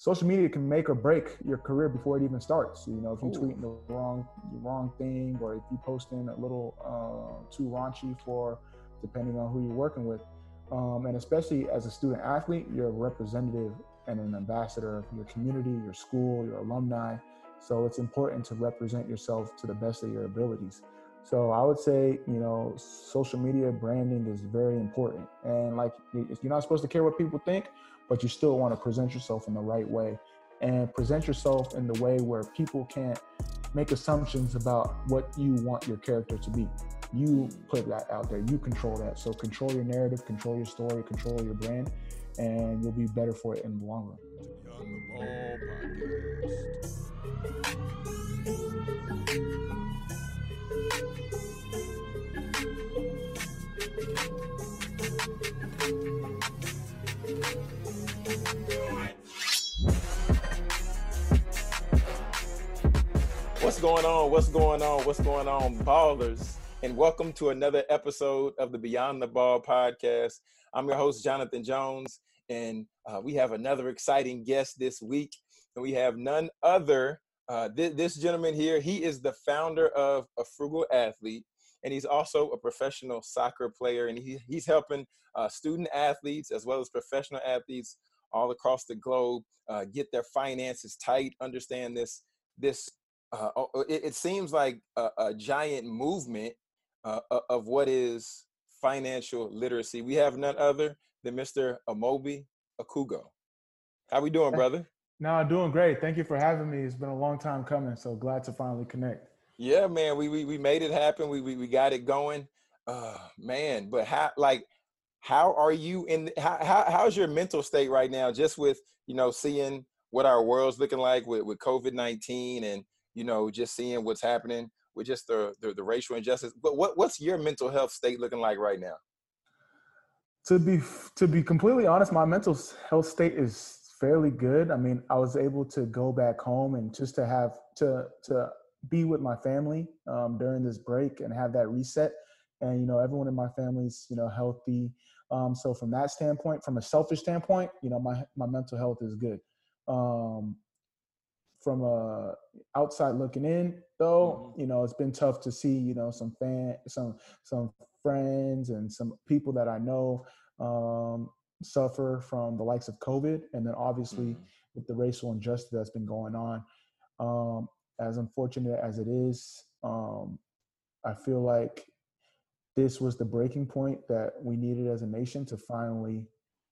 social media can make or break your career before it even starts. You know, if you Ooh. tweet the wrong the wrong thing, or if you posting a little uh, too raunchy for, depending on who you're working with, um, and especially as a student athlete, you're a representative and an ambassador of your community, your school, your alumni. So it's important to represent yourself to the best of your abilities. So I would say, you know, social media branding is very important. And like, you're not supposed to care what people think, but you still want to present yourself in the right way and present yourself in the way where people can't make assumptions about what you want your character to be. You put that out there, you control that. So control your narrative, control your story, control your brand, and you'll be better for it in the long run. Going on? What's going on? What's going on, ballers? And welcome to another episode of the Beyond the Ball podcast. I'm your host, Jonathan Jones, and uh, we have another exciting guest this week. And we have none other, uh, th- this gentleman here. He is the founder of A Frugal Athlete, and he's also a professional soccer player. And he, he's helping uh, student athletes as well as professional athletes all across the globe uh, get their finances tight, understand this this uh, oh, oh, it, it seems like a, a giant movement uh, of what is financial literacy. We have none other than Mr. Amobi Okugo. How we doing, brother? No, I'm doing great. Thank you for having me. It's been a long time coming, so glad to finally connect. Yeah, man, we we, we made it happen. We, we we got it going. Uh, man, but how like how are you in how, how how's your mental state right now just with you know seeing what our world's looking like with, with covid-19 and you know just seeing what's happening with just the, the the racial injustice but what what's your mental health state looking like right now To be to be completely honest, my mental health state is fairly good. I mean, I was able to go back home and just to have to to be with my family um, during this break and have that reset. And you know, everyone in my family's you know healthy. Um, so from that standpoint, from a selfish standpoint, you know, my my mental health is good. Um, from a outside looking in, though, you know, it's been tough to see you know some fan some some friends and some people that I know um, suffer from the likes of COVID, and then obviously Mhm. with the racial injustice that's been going on. Um, as unfortunate as it is, um, I feel like this was the breaking point that we needed as a nation to finally,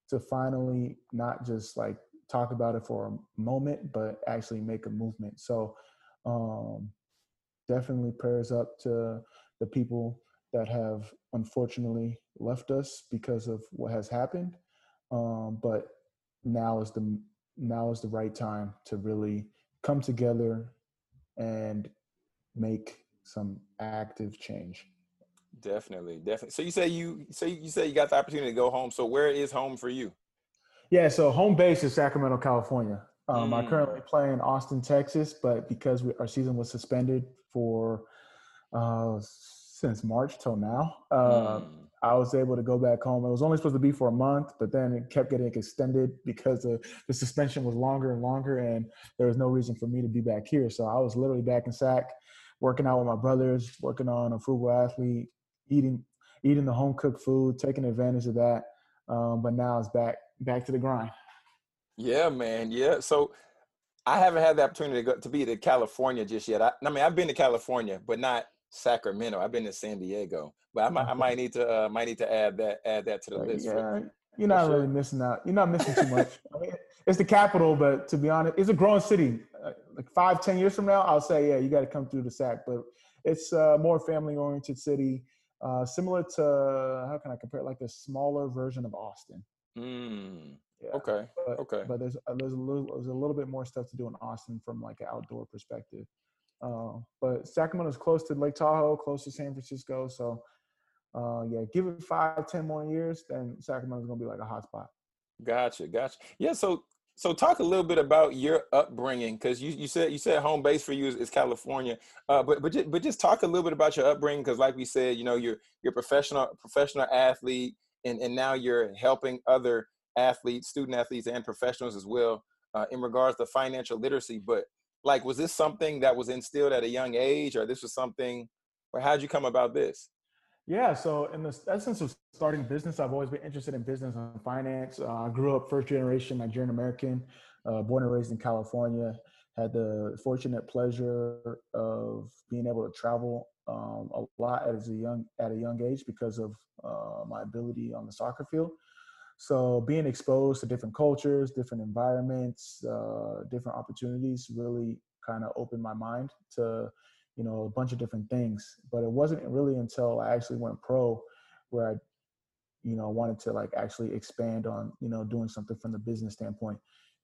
to finally not just like talk about it for a moment, but actually make a movement. So, um, definitely prayers up to the people that have unfortunately left us because of what has happened. Um, but now is the now is the right time to really come together and make some active change. definitely definitely so you say you so you say you got the opportunity to go home so where is home for you Yeah, so home base is Sacramento, California. Um, I Mm. currently play in Austin, Texas, but because we, our season was suspended for uh, since March till now, uh, Mm. I was able to go back home. It was only supposed to be for a month, but then it kept getting extended because the, the suspension was longer and longer, and there was no reason for me to be back here. So I was literally back in Sac, working out with my brothers, working on a frugal athlete, eating eating the home cooked food, taking advantage of that. Um, but now it's back back to the grind. Yeah, man. Yeah. So I haven't had the opportunity to go to be to California just yet. I, I mean, I've been to California, but not Sacramento. I've been to San Diego, but I might, I might need to uh, might need to add that add that to the list. for- you're not sure. really missing out. You're not missing too much. I mean, it's the capital, but to be honest, it's a growing city. Uh, like five, ten years from now, I'll say, yeah, you got to come through the SAC. But it's a more family-oriented city, uh, similar to how can I compare? it? Like a smaller version of Austin. Mm, Yeah. okay. But, Okay. But there's uh, there's a little there's a little bit more stuff to do in Austin from like an outdoor perspective. Uh, but Sacramento's close to Lake Tahoe, close to San Francisco, so uh, yeah, give it five, ten more years, then Sacramento's gonna be like a hot spot. Gotcha. Gotcha. Yeah. So so talk a little bit about your upbringing because you, you said you said home base for you is, is California. Uh, but but just, but just talk a little bit about your upbringing because like we said, you know, you're you're professional professional athlete and and now you're helping other athletes, student athletes, and professionals as well. uh, in regards to financial literacy. But like, was this something that was instilled at a young age, or this was something, or how'd you come about this? Yeah, so in the essence of starting business, I've always been interested in business and finance. Uh, I grew up first generation Nigerian American, uh, born and raised in California. Had the fortunate pleasure of being able to travel um, a lot as a young at a young age because of uh, my ability on the soccer field. So being exposed to different cultures, different environments, uh, different opportunities really kind of opened my mind to you know a bunch of different things but it wasn't really until i actually went pro where i you know wanted to like actually expand on you know doing something from the business standpoint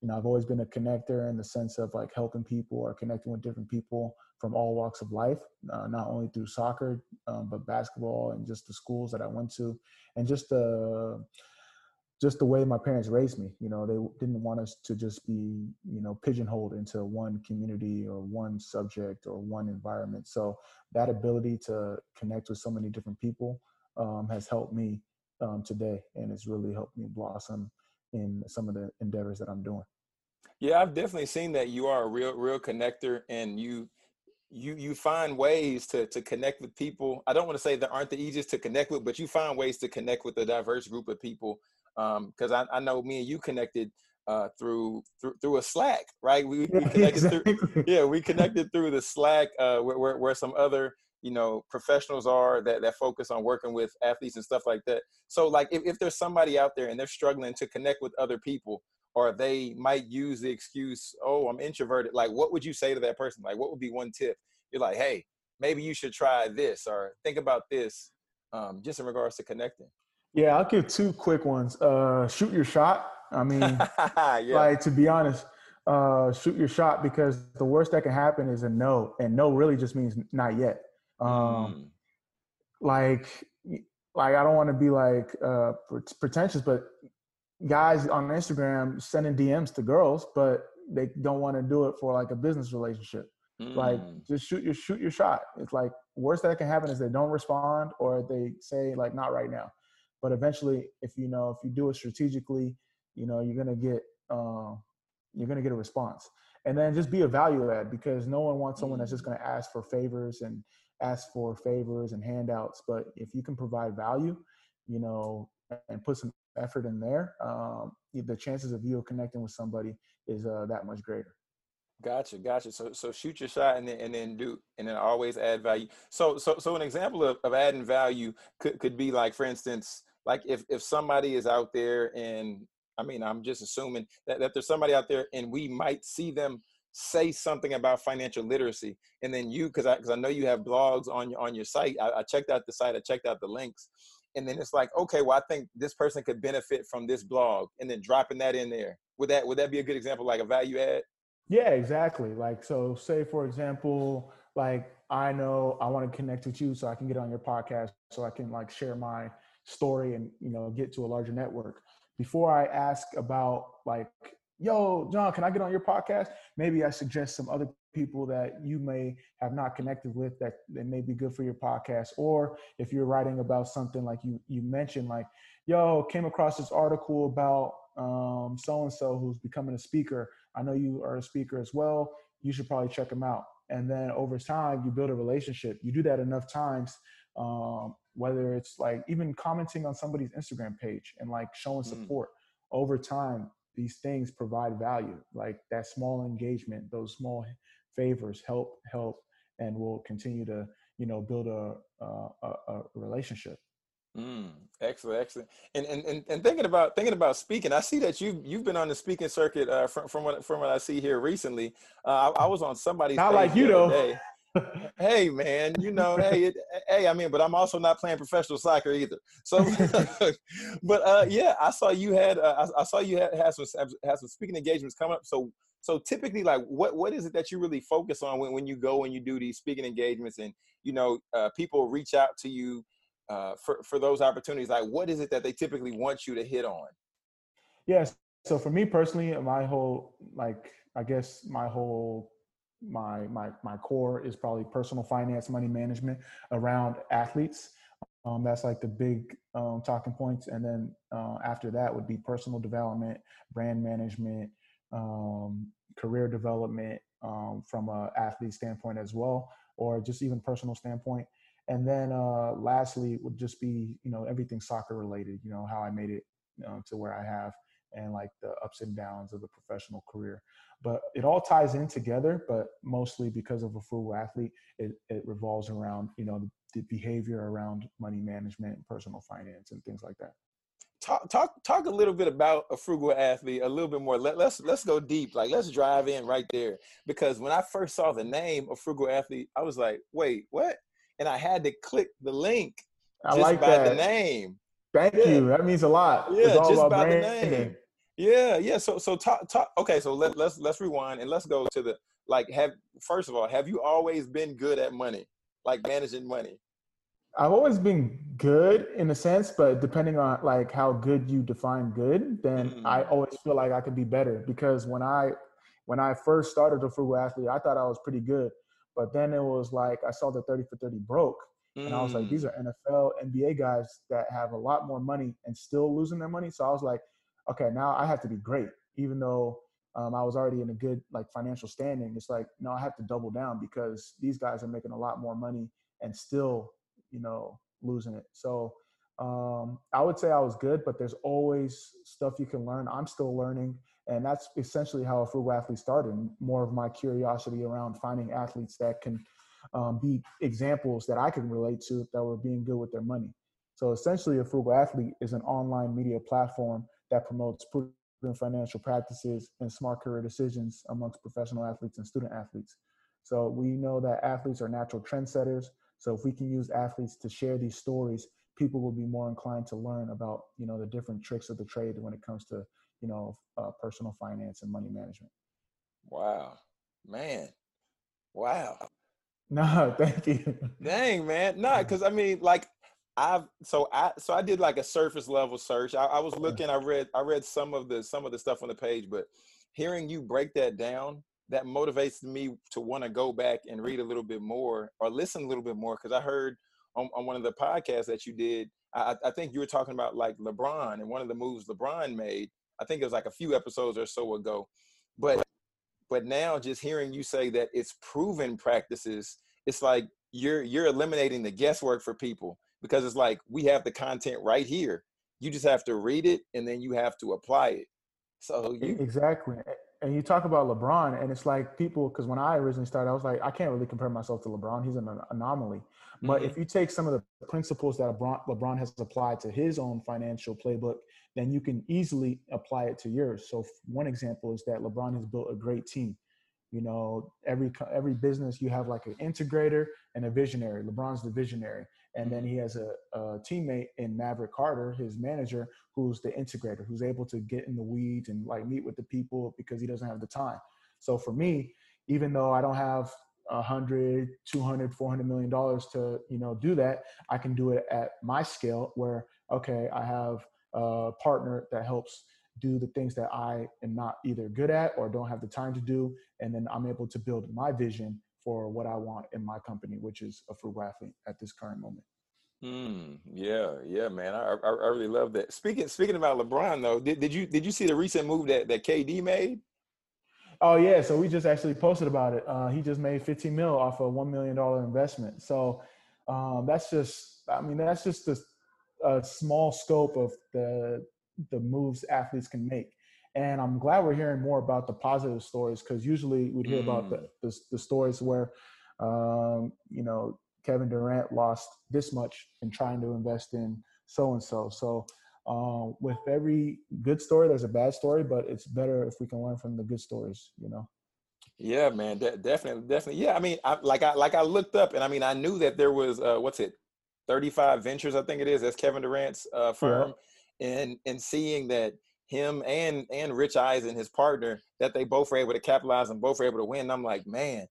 you know i've always been a connector in the sense of like helping people or connecting with different people from all walks of life uh, not only through soccer um, but basketball and just the schools that i went to and just the just the way my parents raised me. You know, they didn't want us to just be, you know, pigeonholed into one community or one subject or one environment. So that ability to connect with so many different people um, has helped me um, today, and it's really helped me blossom in some of the endeavors that I'm doing. Yeah, I've definitely seen that you are a real, real connector, and you you you find ways to to connect with people. I don't want to say that aren't the easiest to connect with, but you find ways to connect with a diverse group of people because um, I, I know me and you connected uh, through, through through a Slack, right? We, we connected exactly. through yeah, we connected through the Slack uh, where, where, where some other you know professionals are that that focus on working with athletes and stuff like that. So like if, if there's somebody out there and they're struggling to connect with other people, or they might use the excuse, "Oh, I'm introverted." Like, what would you say to that person? Like, what would be one tip? You're like, "Hey, maybe you should try this," or think about this, um, just in regards to connecting. Yeah, I'll give two quick ones. Uh, shoot your shot. I mean, yeah. like to be honest, uh, shoot your shot because the worst that can happen is a no, and no really just means not yet. Um, mm. Like, like I don't want to be like uh, pretentious, but guys on Instagram sending DMs to girls, but they don't want to do it for like a business relationship. Mm. Like, just shoot your shoot your shot. It's like worst that can happen is they don't respond or they say like not right now but eventually if you know if you do it strategically you know you're gonna get uh, you're gonna get a response and then just be a value add because no one wants someone that's just gonna ask for favors and ask for favors and handouts but if you can provide value you know and put some effort in there um, the chances of you connecting with somebody is uh, that much greater Gotcha, gotcha. So so shoot your shot and then and then do and then always add value. So so so an example of, of adding value could, could be like for instance, like if if somebody is out there and I mean I'm just assuming that, that there's somebody out there and we might see them say something about financial literacy and then you because I because I know you have blogs on your on your site. I, I checked out the site, I checked out the links, and then it's like, okay, well, I think this person could benefit from this blog, and then dropping that in there. Would that would that be a good example, like a value add? Yeah, exactly. Like so, say for example, like I know I want to connect with you so I can get on your podcast so I can like share my story and you know get to a larger network before i ask about like yo john can i get on your podcast? Maybe i suggest some other people that you may have not connected with that, that may be good for your podcast. Or if you're writing about something like you you mentioned like yo came across this article about um, so and so who's becoming a speaker. I know you are a speaker as well. You should probably check them out. And then over time you build a relationship. You do that enough times um, whether it's like even commenting on somebody's Instagram page and like showing mm. support. Mm. over time, these things provide value. Like that small engagement, those small favors help, help, and will continue to, you know, build a, a, a relationship. Mm, excellent, excellent. And, and and and thinking about thinking about speaking, I see that you you've been on the speaking circuit uh, from from what from what I see here recently. Uh, I, I was on somebody's not like you though. Hey man, you know, hey, it, hey, I mean, but I'm also not playing professional soccer either. So, but uh, yeah, I saw you had, uh, I, I, saw you had, had some had some speaking engagements coming up. So, so typically, like, what what is it that you really focus on when when you go and you do these speaking engagements, and you know, uh, people reach out to you uh, for for those opportunities? Like, what is it that they typically want you to hit on? Yes. So for me personally, my whole like, I guess my whole my my my core is probably personal finance, money management around athletes. Um, that's like the big um, talking points, and then uh, after that would be personal development, brand management, um, career development um, from a athlete standpoint as well, or just even personal standpoint. And then uh, lastly would just be you know everything soccer related. You know how I made it you know, to where I have and like the ups and downs of the professional career. But it all ties in together, but mostly because of a frugal athlete, it, it revolves around, you know, the, the behavior around money management, personal finance and things like that. Talk, talk, talk a little bit about a frugal athlete, a little bit more. Let, let's let's go deep. Like let's drive in right there. Because when I first saw the name of frugal athlete, I was like, wait, what? And I had to click the link just like by that. the name. Thank yeah. you. That means a lot. Yeah, just by the name. Yeah, yeah. So so talk talk okay, so let, let's let's rewind and let's go to the like have first of all, have you always been good at money? Like managing money? I've always been good in a sense, but depending on like how good you define good, then mm-hmm. I always feel like I could be better because when I when I first started the frugal athlete, I thought I was pretty good. But then it was like I saw the 30 for 30 broke. Mm. And I was like, these mm. are NFL, NBA guys that have a lot more money and still losing their money. So I was like, okay, now I have to be great, even though um, I was already in a good like financial standing. It's like, no, I have to double down because these guys are making a lot more money and still, you know, losing it. So um, I would say I was good, but there's always stuff you can learn. I'm still learning. And that's essentially how a frugal athlete started. More of my curiosity around finding athletes that can um, be examples that I can relate to that were being good with their money. So essentially, a frugal athlete is an online media platform that promotes prudent financial practices and smart career decisions amongst professional athletes and student athletes. So we know that athletes are natural trendsetters. So if we can use athletes to share these stories, people will be more inclined to learn about you know the different tricks of the trade when it comes to you know uh, personal finance and money management. Wow, man, wow. No, thank you. Dang, man, no, because I mean, like I've so I so I did like a surface level search. I, I, was looking, I read I read some of the some of the stuff on the page, but hearing you break that down, that motivates me to want to go back and read a little bit more or listen a little bit more because I heard on, on one of the podcasts that you did, I, I think you were talking about like LeBron and one of the moves LeBron made. I think it was like a few episodes or so ago, but but now just hearing you say that it's proven practices, it's like you're you're eliminating the guesswork for people because it's like we have the content right here. You just have to read it and then you have to apply it. So you exactly. And you talk about LeBron, and it's like people because when I originally started, I was like, I can't really compare myself to LeBron. He's an anomaly. But mm-hmm. if you take some of the principles that LeBron, LeBron has applied to his own financial playbook, then you can easily apply it to yours. So one example is that LeBron has built a great team. You know, every every business you have like an integrator and a visionary. LeBron's the visionary, and then he has a, a, teammate in Maverick Carter, his manager, who's the integrator, who's able to get in the weeds and like meet with the people because he doesn't have the time. So for me, even though I don't have a hundred, 200, 400 million dollars to, you know, do that, I can do it at my scale where, okay, I have a partner that helps do the things that I am not either good at or don't have the time to do. And then I'm able to build my vision for what I want in my company, which is a frugal athlete at this current moment. Mm, yeah, yeah, man. I, I, I really love that. Speaking speaking about LeBron though, did, did you did you see the recent move that, that KD made? Oh yeah, so we just actually posted about it. Uh, he just made 15 mil off a one million dollar investment. So um, that's just, I mean, that's just a, a small scope of the the moves athletes can make. And I'm glad we're hearing more about the positive stories because usually we'd hear mm. about the, mm. the, the, stories where, um, you know, Kevin Durant lost this much in trying to invest in so and so. So um, with every good story, there's a bad story, but it's better if we can learn from the good stories, you know. Yeah, man, de- definitely, definitely. Yeah, I mean, I, like I like I looked up, and I mean, I knew that there was uh, what's it, 35 Ventures, I think it is. That's Kevin Durant's uh, firm, yeah. and and seeing that him and and Rich Eisen, his partner, that they both were able to capitalize and both were able to win. I'm like, man,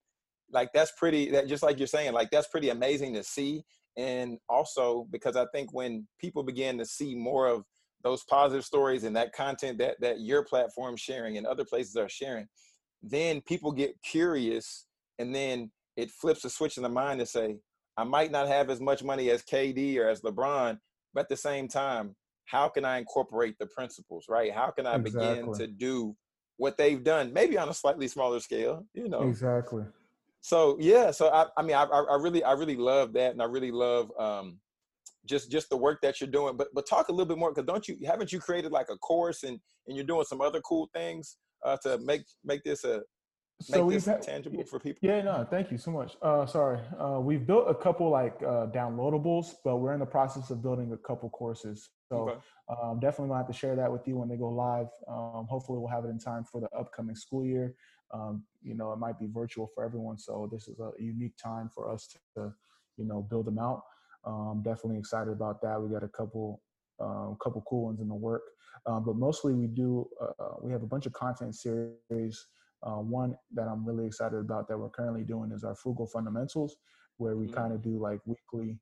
like that's pretty. That just like you're saying, like that's pretty amazing to see. And also because I think when people begin to see more of those positive stories and that content that that your platform sharing and other places are sharing, then people get curious, and then it flips a switch in the mind to say, I might not have as much money as KD or as LeBron, but at the same time, how can I incorporate the principles, right? How can I exactly. begin to do what they've done, maybe on a slightly smaller scale, you know. Exactly. So yeah, so I, I mean, I, I really, I really love that, and I really love um, just just the work that you're doing. But but talk a little bit more because don't you haven't you created like a course and and you're doing some other cool things uh, to make make this a so this had, tangible for people? Yeah, no, thank you so much. Uh, sorry, uh, we've built a couple like uh, downloadables, but we're in the process of building a couple courses. So okay. um, definitely gonna have to share that with you when they go live. Um, hopefully, we'll have it in time for the upcoming school year. Um, you know, it might be virtual for everyone, so this is a unique time for us to, you know, build them out. Um, definitely excited about that. We got a couple, um, couple cool ones in the work, um, but mostly we do. Uh, we have a bunch of content series. Uh, one that I'm really excited about that we're currently doing is our frugal fundamentals, where we mm-hmm. kind of do like weekly,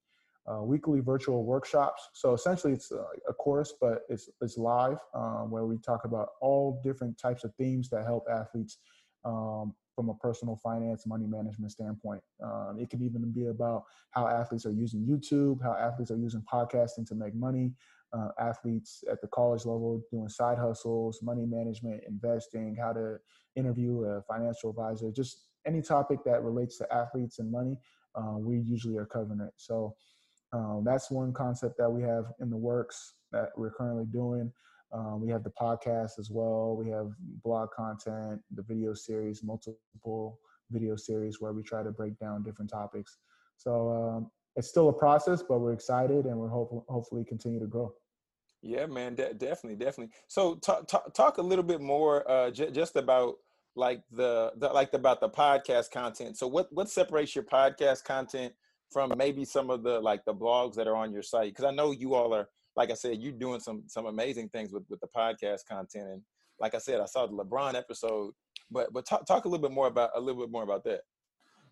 uh, weekly virtual workshops. So essentially, it's a, a course, but it's it's live, um, where we talk about all different types of themes that help athletes um, from a personal finance, money management standpoint. Um, it can even be about how athletes are using YouTube, how athletes are using podcasting to make money, uh, athletes at the college level doing side hustles, money management, investing, how to interview a financial advisor, just any topic that relates to athletes and money, uh, we usually are covering it. So um, that's one concept that we have in the works that we're currently doing. Um, we have the podcast as well. We have blog content, the video series, multiple video series where we try to break down different topics. So um, it's still a process, but we're excited and we're hope- hopefully continue to grow. Yeah, man, de- definitely, definitely. So talk, talk, talk a little bit more uh, j- just about like the, the like about the podcast content. So what what separates your podcast content from maybe some of the like the blogs that are on your site? Because I know you all are like I said, you're doing some some amazing things with with the podcast content. And like I said, I saw the LeBron episode, but but talk talk a little bit more about a little bit more about that.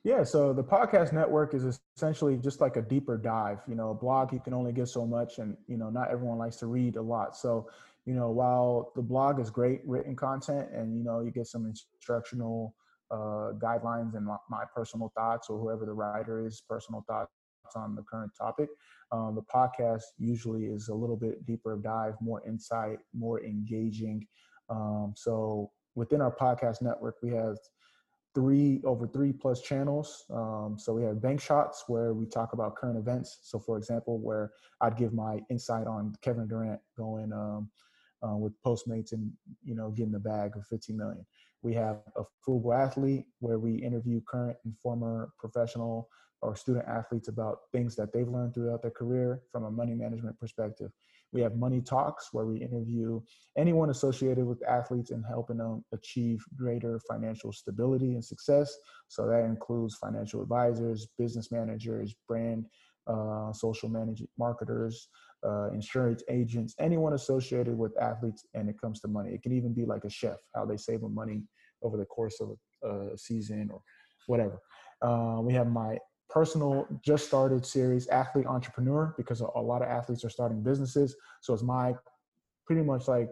Yeah, so the podcast network is essentially just like a deeper dive. You know, a blog you can only get so much, and you know, not everyone likes to read a lot. So, you know, while the blog is great written content, and you know, you get some instructional uh, guidelines and my, my personal thoughts, or whoever the writer is, personal thoughts on the current topic. Um, the podcast usually is a little bit deeper dive, more insight, more engaging. Um, so within our podcast network, we have three over three plus channels. Um, so we have bank shots where we talk about current events. So for example, where I'd give my insight on Kevin Durant going um, uh, with Postmates and you know getting the bag of 15 million. We have a frugal athlete where we interview current and former professional or student athletes about things that they've learned throughout their career from a money management perspective. We have Money Talks, where we interview anyone associated with athletes and helping them achieve greater financial stability and success. So that includes financial advisors, business managers, brand, uh, social management marketers, uh, insurance agents, anyone associated with athletes and it comes to money. It can even be like a chef, how they save money over the course of a, a season or whatever. Uh, we have my personal just started series athlete entrepreneur because a lot of athletes are starting businesses. So it's my pretty much like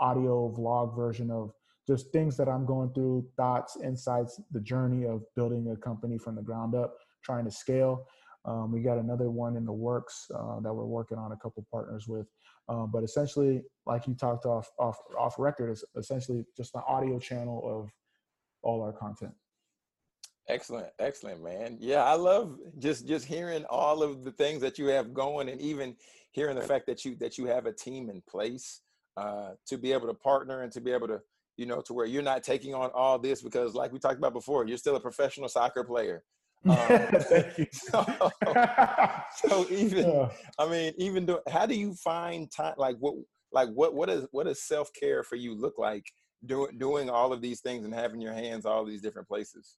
audio vlog version of just things that i'm going through thoughts insights the journey of building a company from the ground up trying to scale. Um, we got another one in the works uh, that we're working on a couple partners with. Um, but essentially like you talked off off off record is essentially just an audio channel of all our content Excellent, excellent, man. Yeah, I love just just hearing all of the things that you have going, and even hearing the fact that you that you have a team in place uh, to be able to partner and to be able to, you know, to where you're not taking on all this because, like we talked about before, you're still a professional soccer player. Um, so, so, even, I mean, even do, how do you find time? Like what, like what, what is what does self care for you look like? Doing doing all of these things and having your hands all these different places.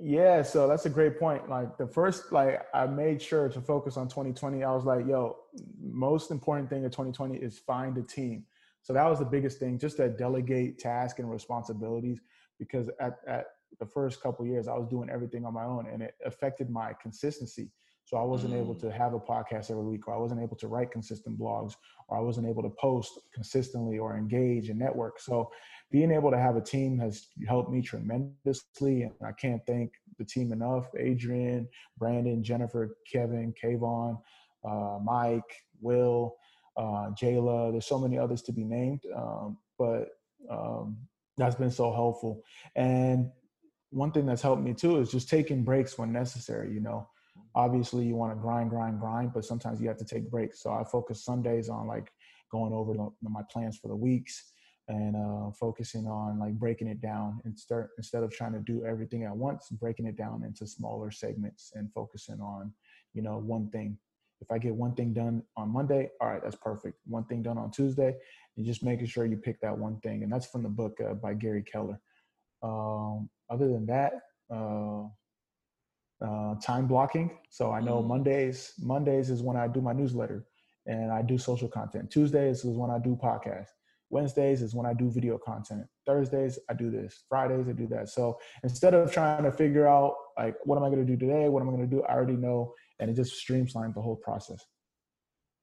Yeah, so that's a great point. Like the first, like I made sure to focus on 2020. I was like, yo, most important thing in 2020 is find a team. So that was the biggest thing, just to delegate tasks and responsibilities. Because at, at the first couple years, I was doing everything on my own, and it affected my consistency. So I wasn't mm. able to have a podcast every week, or I wasn't able to write consistent blogs, or I wasn't able to post consistently or engage and network. So being able to have a team has helped me tremendously, and I can't thank the team enough. Adrian, Brandon, Jennifer, Kevin, Kayvon, uh, Mike, Will, uh, Jayla. There's so many others to be named, um, but um, that's been so helpful. And one thing that's helped me too is just taking breaks when necessary. You know, obviously you want to grind, grind, grind, but sometimes you have to take breaks. So I focus Sundays on like going over my plans for the weeks and uh, focusing on like breaking it down and start instead of trying to do everything at once, breaking it down into smaller segments and focusing on, you know, one thing. If I get one thing done on Monday, all right, that's perfect. One thing done on Tuesday, and just making sure you pick that one thing. And that's from the book uh, by Gary Keller. Um, other than that, uh, uh, time blocking. So I know mm. Mondays, Mondays is when I do my newsletter and I do social content. Tuesdays is when I do podcasts. Wednesdays is when I do video content. Thursdays, I do this. Fridays, I do that. So instead of trying to figure out like, what am I going to do today? What am I going to do? I already know. And it just streamlines the whole process.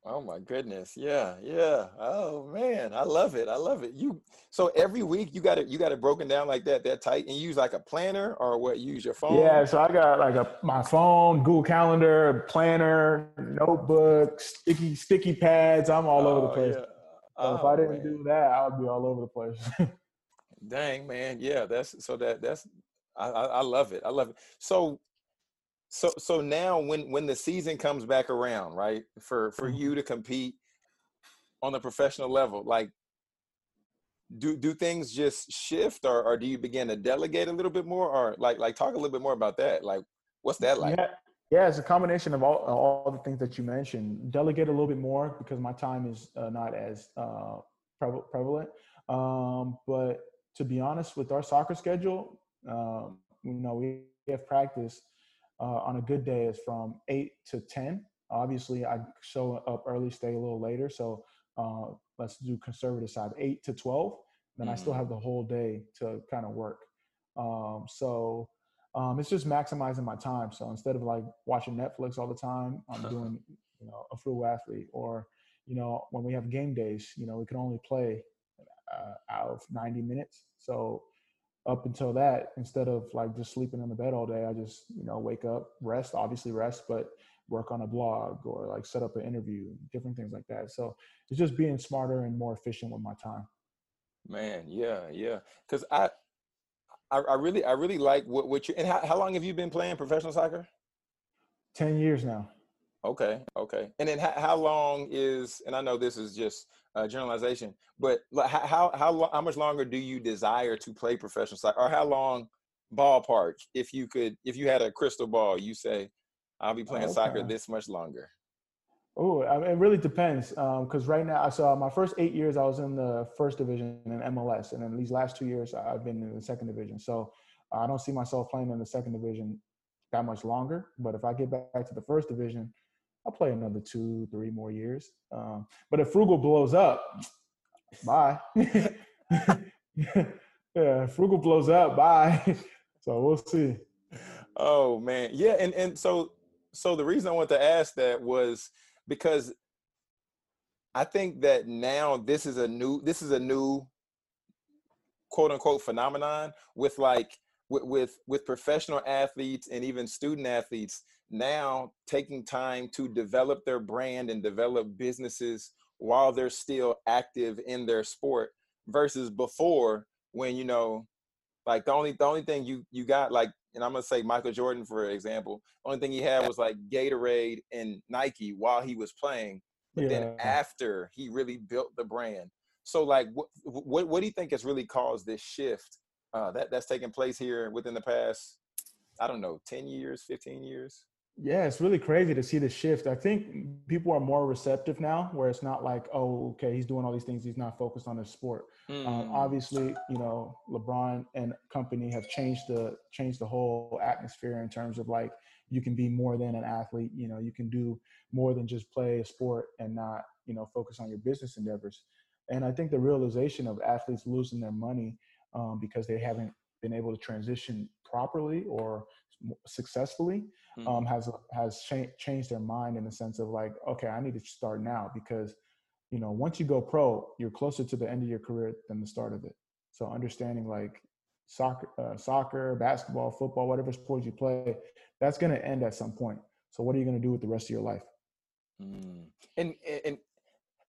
Oh my goodness. Yeah. Yeah. Oh man. I love it. I love it. You so every week you got it you got it broken down like that, that tight, and you use like a planner or what use your phone? Yeah, so I got like a my phone, Google Calendar, planner, notebook, sticky, sticky pads. I'm all oh, over the oh, place. Yeah. So if I oh, didn't man. do that, I would be all over the place. Dang man. Yeah, that's so that that's I, I, I love it. I love it. So so so now when when the season comes back around, right? For for mm-hmm. you to compete on the professional level, like do do things just shift or, or do you begin to delegate a little bit more or like like talk a little bit more about that like what's that like yeah, yeah it's a combination of all all the things that you mentioned. Delegate a little bit more because my time is uh, not as uh, prevalent. Um, but to be honest with our soccer schedule um, you know we have practice uh, on a good day is from 8 to 10 obviously i show up early stay a little later. So uh, let's do conservative side 8 to 12 then mm-hmm. i still mm-hmm. have the whole day to kind of work. Um, so um, it's just maximizing my time so instead of like watching netflix all the time i'm doing you know a full athlete or you know when we have game days you know we can only play uh, out of 90 minutes so up until that, instead of like just sleeping in the bed all day, I just, you know, wake up, rest, obviously rest, but work on a blog or like set up an interview, different things like that. So it's just being smarter and more efficient with my time. Man, yeah, yeah. Cause I, I, I really, I really like what, what you, and how, how long have you been playing professional soccer? 10 years now. Okay. Okay. And then how, how long is, and I know this is just uh, generalization, but how, how, how much longer do you desire to play professional soccer or how long ballpark, if you could, if you had a crystal ball, you say, I'll be playing okay. soccer this much longer. Oh, I mean, it really depends. Because um, right now, I saw my first eight years, I was in the first division in MLS, and then these last two years, I've been in the second division. So I don't see myself playing in the second division that much longer. But if I get back to the first division, I'll play another two, three more years. Um, but if Frugal blows up, bye. yeah, Frugal blows up, bye. so we'll see. Oh man, yeah, and and so so the reason I want to ask that was because I think that now this is a new this is a new quote unquote phenomenon with like with with, with professional athletes and even student athletes now taking time to develop their brand and develop businesses while they're still active in their sport versus before when you know like the only the only thing you you got like and I'm gonna say Michael Jordan for example only thing he had was like Gatorade and Nike while he was playing but yeah. then after he really built the brand. So like what, what what do you think has really caused this shift uh, that that's taken place here within the past I don't know 10 years 15 years yeah, it's really crazy to see the shift. I think people are more receptive now, where it's not like, oh, okay, he's doing all these things, he's not focused on his sport. Mm. Um, obviously, you know, LeBron and company have changed the changed the whole atmosphere in terms of like you can be more than an athlete. You know, you can do more than just play a sport and not, you know, focus on your business endeavors. And I think the realization of athletes losing their money um, because they haven't been able to transition properly or successfully mm-hmm. um, has has cha- changed their mind in the sense of like, okay, I need to start now because you know once you go pro, you're closer to the end of your career than the start of it. So understanding like soccer, uh, soccer, basketball, football, whatever sport you play, that's going to end at some point. So what are you going to do with the rest of your life? Mm. And and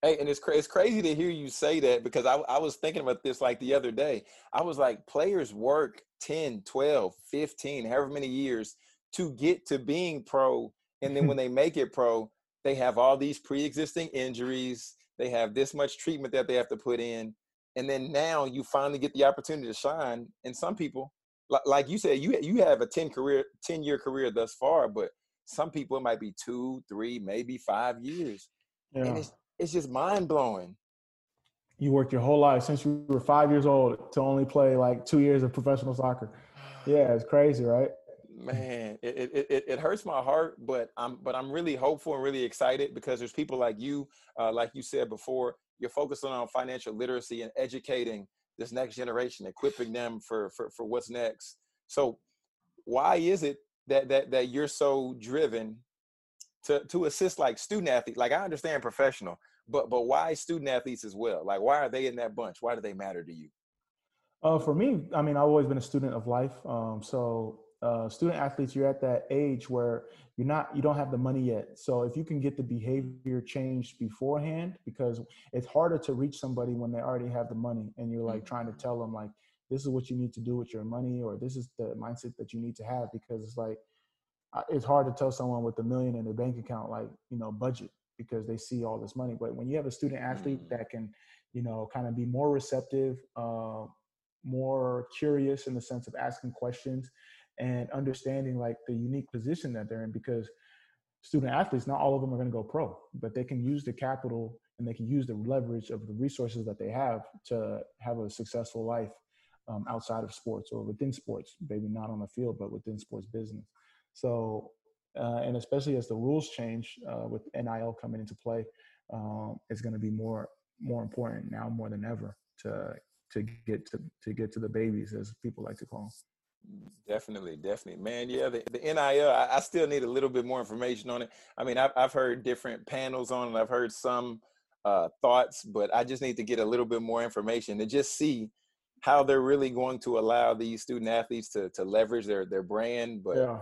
Hey, and it's cra- it's crazy to hear you say that because I, I was thinking about this like the other day. I was like, players work 10, 12, 15, however many years to get to being pro. And then when they make it pro, they have all these pre existing injuries. They have this much treatment that they have to put in. And then now you finally get the opportunity to shine. And some people, like, like you said, you, you have a 10 career, 10 year career thus far, but some people it might be two, three, maybe five years. Yeah. And it's it's just mind blowing. You worked your whole life since you were five years old to only play like two years of professional soccer. Yeah, it's crazy, right? Man, it, it, it, it hurts my heart, but I'm but I'm really hopeful and really excited because there's people like you, uh, like you said before, you're focusing on financial literacy and educating this next generation, equipping them for for, for what's next. So, why is it that that that you're so driven to to assist like student athletes? Like I understand professional, but but why student athletes as well? Like why are they in that bunch? Why do they matter to you? Uh, for me, I mean, I've always been a student of life. Um, so uh, student athletes, you're at that age where you're not, you don't have the money yet. So if you can get the behavior changed beforehand, because it's harder to reach somebody when they already have the money, and you're like trying to tell them like, this is what you need to do with your money, or this is the mindset that you need to have, because it's like, it's hard to tell someone with a million in their bank account like, you know, budget because they see all this money. But when you have a student athlete mm. that can, you know, kind of be more receptive, uh, more curious in the sense of asking questions and understanding like the unique position that they're in because student athletes not all of them are going to go pro but they can use the capital and they can use the leverage of the resources that they have to have a successful life um, outside of sports or within sports maybe not on the field but within sports business so uh, and especially as the rules change uh, with NIL coming into play um, it's going to be more more important now more than ever to to get to to get to the babies, as people like to call them. Definitely, definitely, man. Yeah, the, the NIL. I, I, still need a little bit more information on it. I mean, I've I've heard different panels on it. I've heard some uh, thoughts, but I just need to get a little bit more information to just see how they're really going to allow these student athletes to to leverage their their brand. But yeah,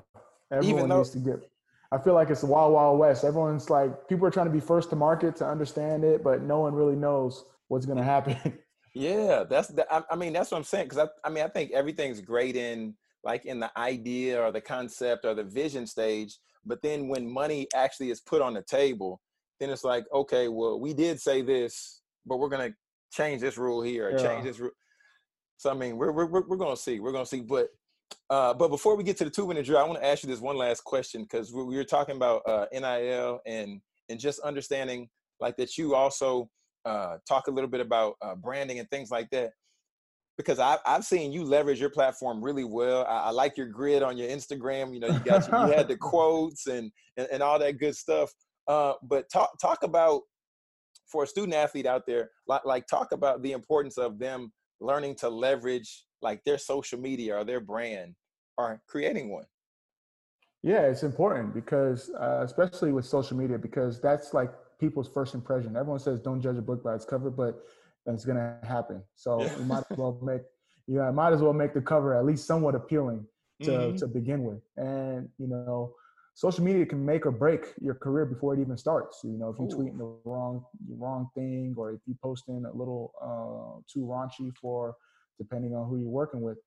everyone even though, needs to get. I feel like it's the wild, wild west. Everyone's like, people are trying to be first to market to understand it, but no one really knows what's going to happen. Yeah, that's the, I, I mean that's what I'm saying because I, I mean I think everything's great in like in the idea or the concept or the vision stage, but then when money actually is put on the table, then it's like okay, well we did say this, but we're gonna change this rule here or yeah. change this rule. So I mean we're we're we're gonna see, we're gonna see, but. Uh, but before we get to the two minute drill, I want to ask you this one last question because we, we were talking about uh, NIL and and just understanding like that you also uh, talk a little bit about uh, branding and things like that because I, I've seen you leverage your platform really well. I, I, like your grid on your Instagram. You know, you got your, you had the quotes and, and, and all that good stuff. Uh, but talk talk about for a student athlete out there, like like talk about the importance of them learning to leverage like their social media or their brand or creating one. Yeah, it's important because uh, especially with social media because that's like people's first impression. Everyone says don't judge a book by its cover, but it's gonna happen. So you might as well make you know, might as well make the cover at least somewhat appealing to mm-hmm. to begin with. And you know, social media can make or break your career before it even starts. You know, if you are tweeting the wrong wrong thing or if you posting a little uh, too raunchy for depending on who you're working with.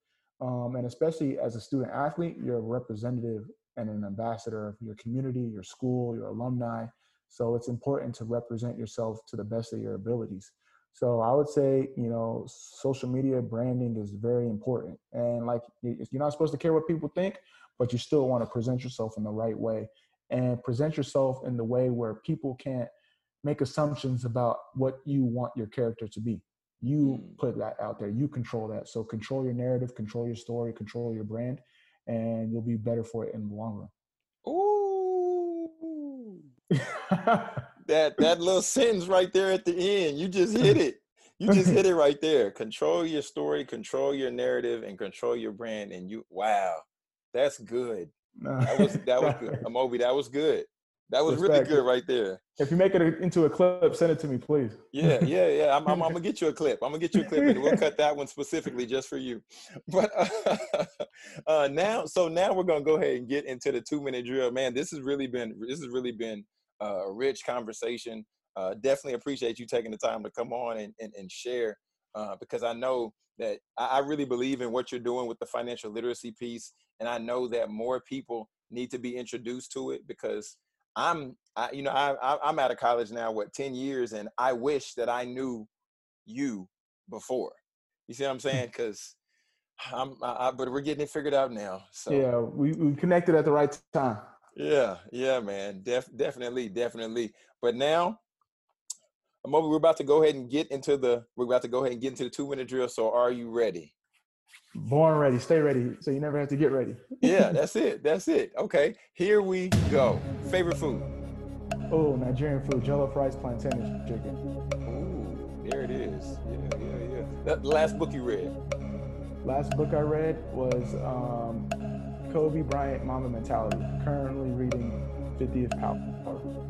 Um, and especially as a student athlete, you're a representative and an ambassador of your community, your school, your alumni. So it's important to represent yourself to the best of your abilities. So I would say, you know, social media branding is very important. And like, you're not supposed to care what people think, but you still want to present yourself in the right way and present yourself in the way where people can't make assumptions about what you want your character to be. You hmm. put that out there, you control that. So control your narrative, control your story, control your brand, and you'll be better for it in the long run. Ooh. That that little sentence right there at the end, you just hit it. You just hit it right there. Control your story, control your narrative, and control your brand. And you, wow, that's good. That was that was good. Amobi, that was good. That was Respect. really good right there. If you make it into a clip, send it to me, please. Yeah, yeah, yeah. I'm, I'm, I'm, gonna get you a clip. I'm gonna get you a clip, and we'll cut that one specifically just for you. But uh, uh, now, so now we're gonna go ahead and get into the two minute drill. Man, this has really been this has really been a rich conversation. uh, definitely appreciate you taking the time to come on and, and, and share uh, because I know that I really believe in what you're doing with the financial literacy piece. And I know that more people need to be introduced to it because I'm, I, you know, I, I'm out of college now, what, 10 years, and I wish that I knew you before. You see what I'm hmm. saying? Because I'm, I, but we're getting it figured out now. So yeah, we, we connected at the right time. Yeah, yeah, man. Def, definitely, definitely. But now, Amobi, we're about to go ahead and get into the. We're about to go ahead and get into the two minute drill. So, are you ready? Born ready, stay ready. So you never have to get ready. yeah, that's it. That's it. Okay, here we go. Favorite food? Oh, Nigerian food: jollof rice, plantain, chicken. Ooh, there it is. Yeah, yeah, yeah. That last book you read? Last book I read was um, Kobe Bryant Mamba Mentality. Currently reading 50th Power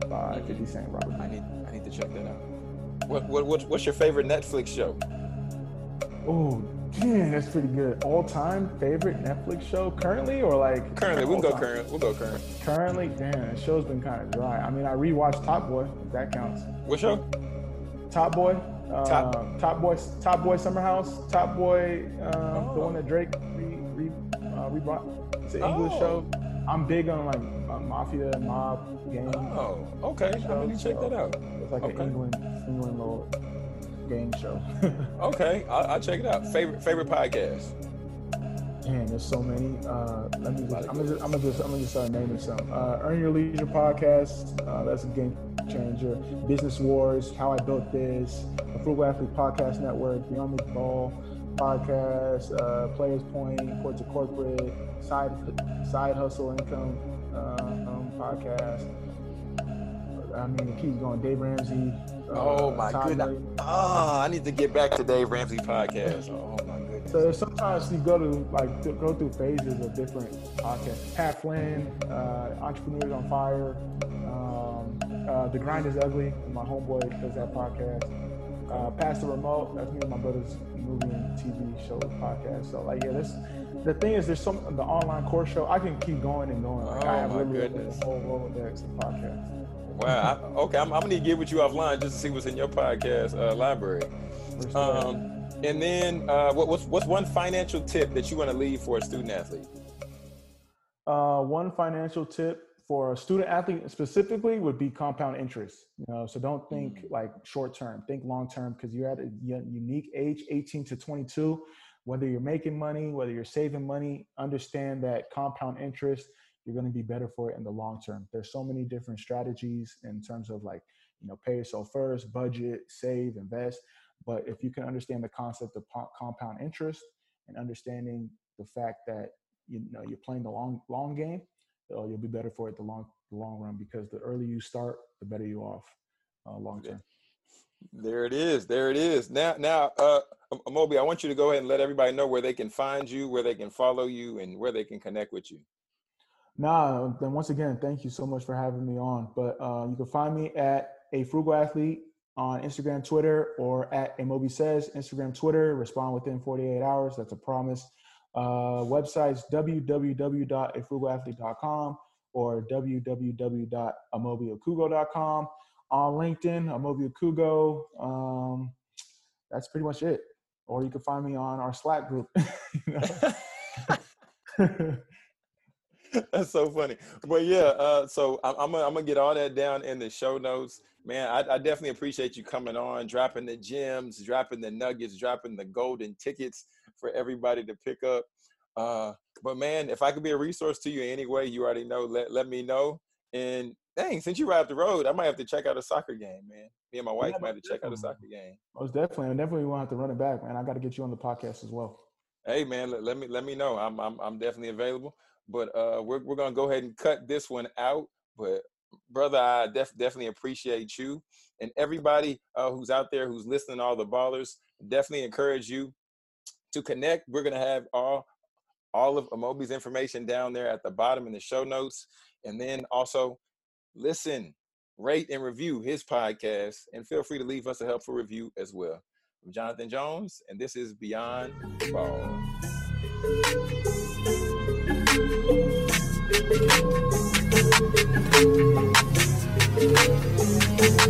by 50 Cent Robert. I need I need to check that out. What, what, what what's your favorite Netflix show? Oh, man, that's pretty good. All time favorite Netflix show currently or like currently? We'll go time? current. We'll go current. Currently, damn, the show's been kind of dry. I mean, I rewatched Top Boy. If that counts. What show? Top Boy. Top, uh, Top Boy. Top Boy Summer House. Top Boy. Uh, oh. The one that Drake re, re, uh, rebrought. It's an English oh. show. I'm big on like uh, mafia mob games. Oh, okay. Show, I need to check so that out. It's like okay. an England, England little game show. okay, I'll, I'll, check it out. Favorite favorite podcast. Man, there's so many. Uh, let me. Just, I'm gonna just. I'm gonna just. I'm gonna just start naming some. Uh, Earn Your Leisure podcast. Uh, that's a game changer. Business Wars. How I Built This. The Frugal Athlete Podcast Network. Beyond the Ball podcast, uh, Players Point, Court to Corporate, Side Side Hustle Income uh, um, podcast. I mean, it keeps going. Dave Ramsey. Uh, oh my goodness! Oh, I need to get back to Dave Ramsey podcast. Oh my goodness! So sometimes you go to like go through phases of different podcasts. Pat Flynn, uh, Entrepreneurs on Fire. Um, uh, the Grind is Ugly. My homeboy does that podcast. Uh, the Remote. That's me and my brother's movie and TV show podcast. So like, yeah, this the thing is, there's some the online course show. I can keep going and going. Like, oh I have my goodness. a whole Rolodex of podcasts. Wow. I, okay, I'm, I'm, gonna get with you offline just to see what's in your podcast uh, library. Um, and then, uh, what, what's what's one financial tip that you want to leave for a student athlete? Uh, one financial tip for a student athlete specifically would be compound interest. You know, so don't think mm. like short term, think long term because you're at a unique age, 18 to 22. Whether you're making money, whether you're saving money, understand that compound interest, you're going to be better for it in the long term. There's so many different strategies in terms of like, you know, pay yourself first, budget, save, invest. But if you can understand the concept of compound interest and understanding the fact that you know you're playing the long long game, uh, you'll be better for it the long the long run because the earlier you start, the better you off uh, long term. There it is. There it is. Now, now, uh, Moby, I want you to go ahead and let everybody know where they can find you, where they can follow you, and where they can connect with you. Nah, then once again, thank you so much for having me on. But uh, you can find me at a frugal athlete on Instagram, Twitter, or at Amobi says Instagram, Twitter. Respond within 48 hours. That's a promise. Uh, websites www.afrugalathlete.com or www.amobiokugo.com. On LinkedIn, Amobi Okugo. Um, that's pretty much it. Or you can find me on our Slack group. That's so funny. But yeah, uh, so I'm, I'm, gonna, I'm gonna get all that down in the show notes. Man, I, I, definitely appreciate you coming on, dropping the gems, dropping the nuggets, dropping the golden tickets for everybody to pick up. Uh, but man, if I could be a resource to you in any way, you already know. Let let me know. And dang, since you out the road, I might have to check out a soccer game, man. Me and my wife yeah, might have to check out a soccer game. Most definitely, and definitely want to run it back, man. I got to get you on the podcast as well. Hey, man, let, let me let me know. I'm I'm I'm definitely available. But uh, we're we're gonna go ahead and cut this one out. But brother, I def- definitely appreciate you and everybody uh, who's out there who's listening. All the ballers definitely encourage you to connect. We're gonna have all all of Amobi's information down there at the bottom in the show notes, and then also listen, rate, and review his podcast, and feel free to leave us a helpful review as well. I'm Jonathan Jones, and this is Beyond Ball. Thank you.